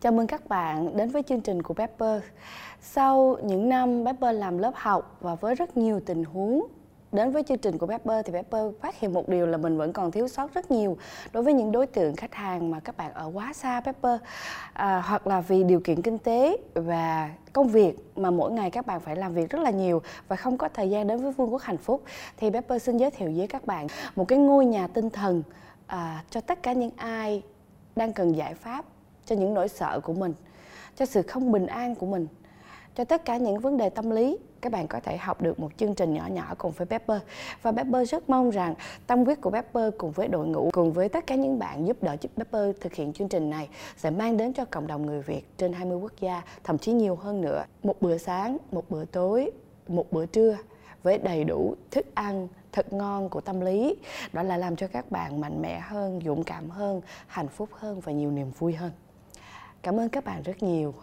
Chào mừng các bạn đến với chương trình của Pepper. Sau những năm Pepper làm lớp học và với rất nhiều tình huống đến với chương trình của Pepper thì Pepper phát hiện một điều là mình vẫn còn thiếu sót rất nhiều đối với những đối tượng khách hàng mà các bạn ở quá xa Pepper à, hoặc là vì điều kiện kinh tế và công việc mà mỗi ngày các bạn phải làm việc rất là nhiều và không có thời gian đến với vương quốc hạnh phúc thì Pepper xin giới thiệu với các bạn một cái ngôi nhà tinh thần à, cho tất cả những ai đang cần giải pháp cho những nỗi sợ của mình, cho sự không bình an của mình, cho tất cả những vấn đề tâm lý. Các bạn có thể học được một chương trình nhỏ nhỏ cùng với Pepper. Và Pepper rất mong rằng tâm huyết của Pepper cùng với đội ngũ, cùng với tất cả những bạn giúp đỡ giúp Pepper thực hiện chương trình này sẽ mang đến cho cộng đồng người Việt trên 20 quốc gia, thậm chí nhiều hơn nữa. Một bữa sáng, một bữa tối, một bữa trưa với đầy đủ thức ăn, thật ngon của tâm lý. Đó là làm cho các bạn mạnh mẽ hơn, dũng cảm hơn, hạnh phúc hơn và nhiều niềm vui hơn cảm ơn các bạn rất nhiều.